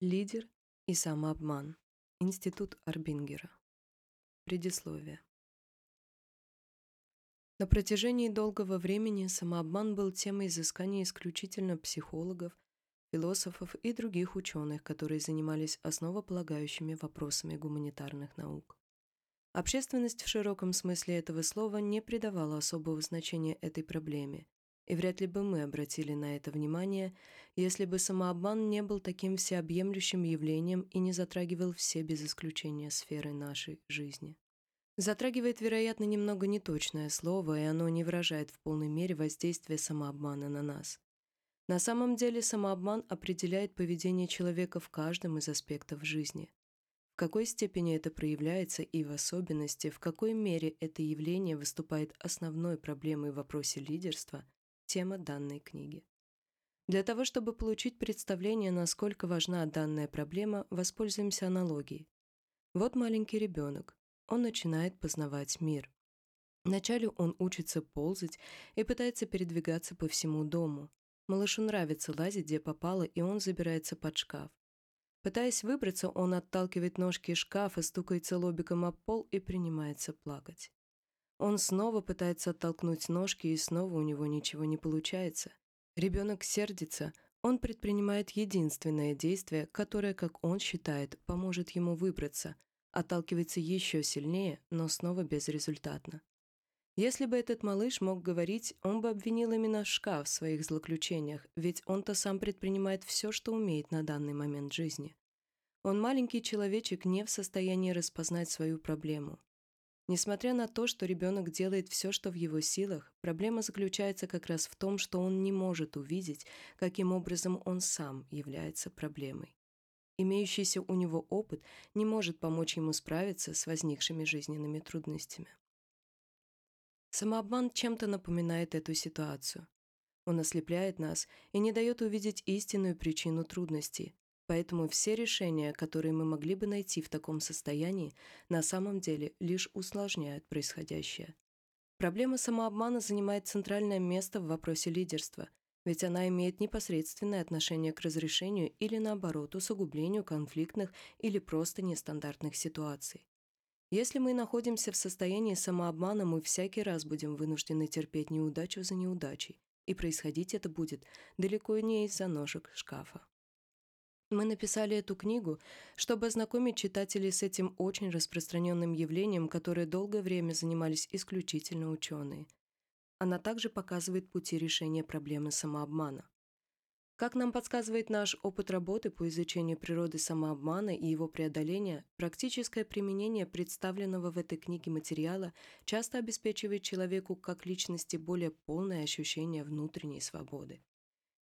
Лидер и самообман. Институт Арбингера. Предисловие. На протяжении долгого времени самообман был темой изыскания исключительно психологов, философов и других ученых, которые занимались основополагающими вопросами гуманитарных наук. Общественность в широком смысле этого слова не придавала особого значения этой проблеме, и вряд ли бы мы обратили на это внимание, если бы самообман не был таким всеобъемлющим явлением и не затрагивал все без исключения сферы нашей жизни. Затрагивает, вероятно, немного неточное слово, и оно не выражает в полной мере воздействие самообмана на нас. На самом деле самообман определяет поведение человека в каждом из аспектов жизни. В какой степени это проявляется и в особенности, в какой мере это явление выступает основной проблемой в вопросе лидерства – тема данной книги. Для того, чтобы получить представление, насколько важна данная проблема, воспользуемся аналогией. Вот маленький ребенок. Он начинает познавать мир. Вначале он учится ползать и пытается передвигаться по всему дому. Малышу нравится лазить, где попало, и он забирается под шкаф. Пытаясь выбраться, он отталкивает ножки шкафа, стукается лобиком об пол и принимается плакать. Он снова пытается оттолкнуть ножки, и снова у него ничего не получается. Ребенок сердится, он предпринимает единственное действие, которое, как он считает, поможет ему выбраться, отталкивается еще сильнее, но снова безрезультатно. Если бы этот малыш мог говорить, он бы обвинил именно шкаф в своих злоключениях, ведь он-то сам предпринимает все, что умеет на данный момент жизни. Он маленький человечек не в состоянии распознать свою проблему. Несмотря на то, что ребенок делает все, что в его силах, проблема заключается как раз в том, что он не может увидеть, каким образом он сам является проблемой. Имеющийся у него опыт не может помочь ему справиться с возникшими жизненными трудностями. Самообман чем-то напоминает эту ситуацию. Он ослепляет нас и не дает увидеть истинную причину трудностей, Поэтому все решения, которые мы могли бы найти в таком состоянии, на самом деле лишь усложняют происходящее. Проблема самообмана занимает центральное место в вопросе лидерства, ведь она имеет непосредственное отношение к разрешению или, наоборот, усугублению конфликтных или просто нестандартных ситуаций. Если мы находимся в состоянии самообмана, мы всякий раз будем вынуждены терпеть неудачу за неудачей, и происходить это будет далеко не из-за ножек шкафа. Мы написали эту книгу, чтобы ознакомить читателей с этим очень распространенным явлением, которое долгое время занимались исключительно ученые. Она также показывает пути решения проблемы самообмана. Как нам подсказывает наш опыт работы по изучению природы самообмана и его преодоления, практическое применение представленного в этой книге материала часто обеспечивает человеку как личности более полное ощущение внутренней свободы.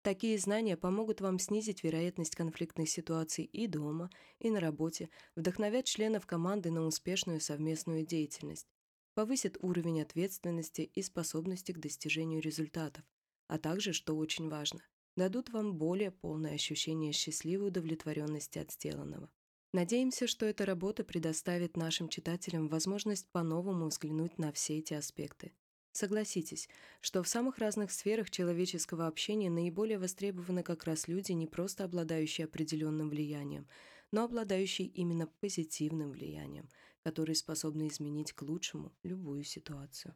Такие знания помогут вам снизить вероятность конфликтных ситуаций и дома, и на работе, вдохновят членов команды на успешную совместную деятельность, повысят уровень ответственности и способности к достижению результатов, а также, что очень важно, дадут вам более полное ощущение счастливой удовлетворенности от сделанного. Надеемся, что эта работа предоставит нашим читателям возможность по-новому взглянуть на все эти аспекты. Согласитесь, что в самых разных сферах человеческого общения наиболее востребованы как раз люди, не просто обладающие определенным влиянием, но обладающие именно позитивным влиянием, которые способны изменить к лучшему любую ситуацию.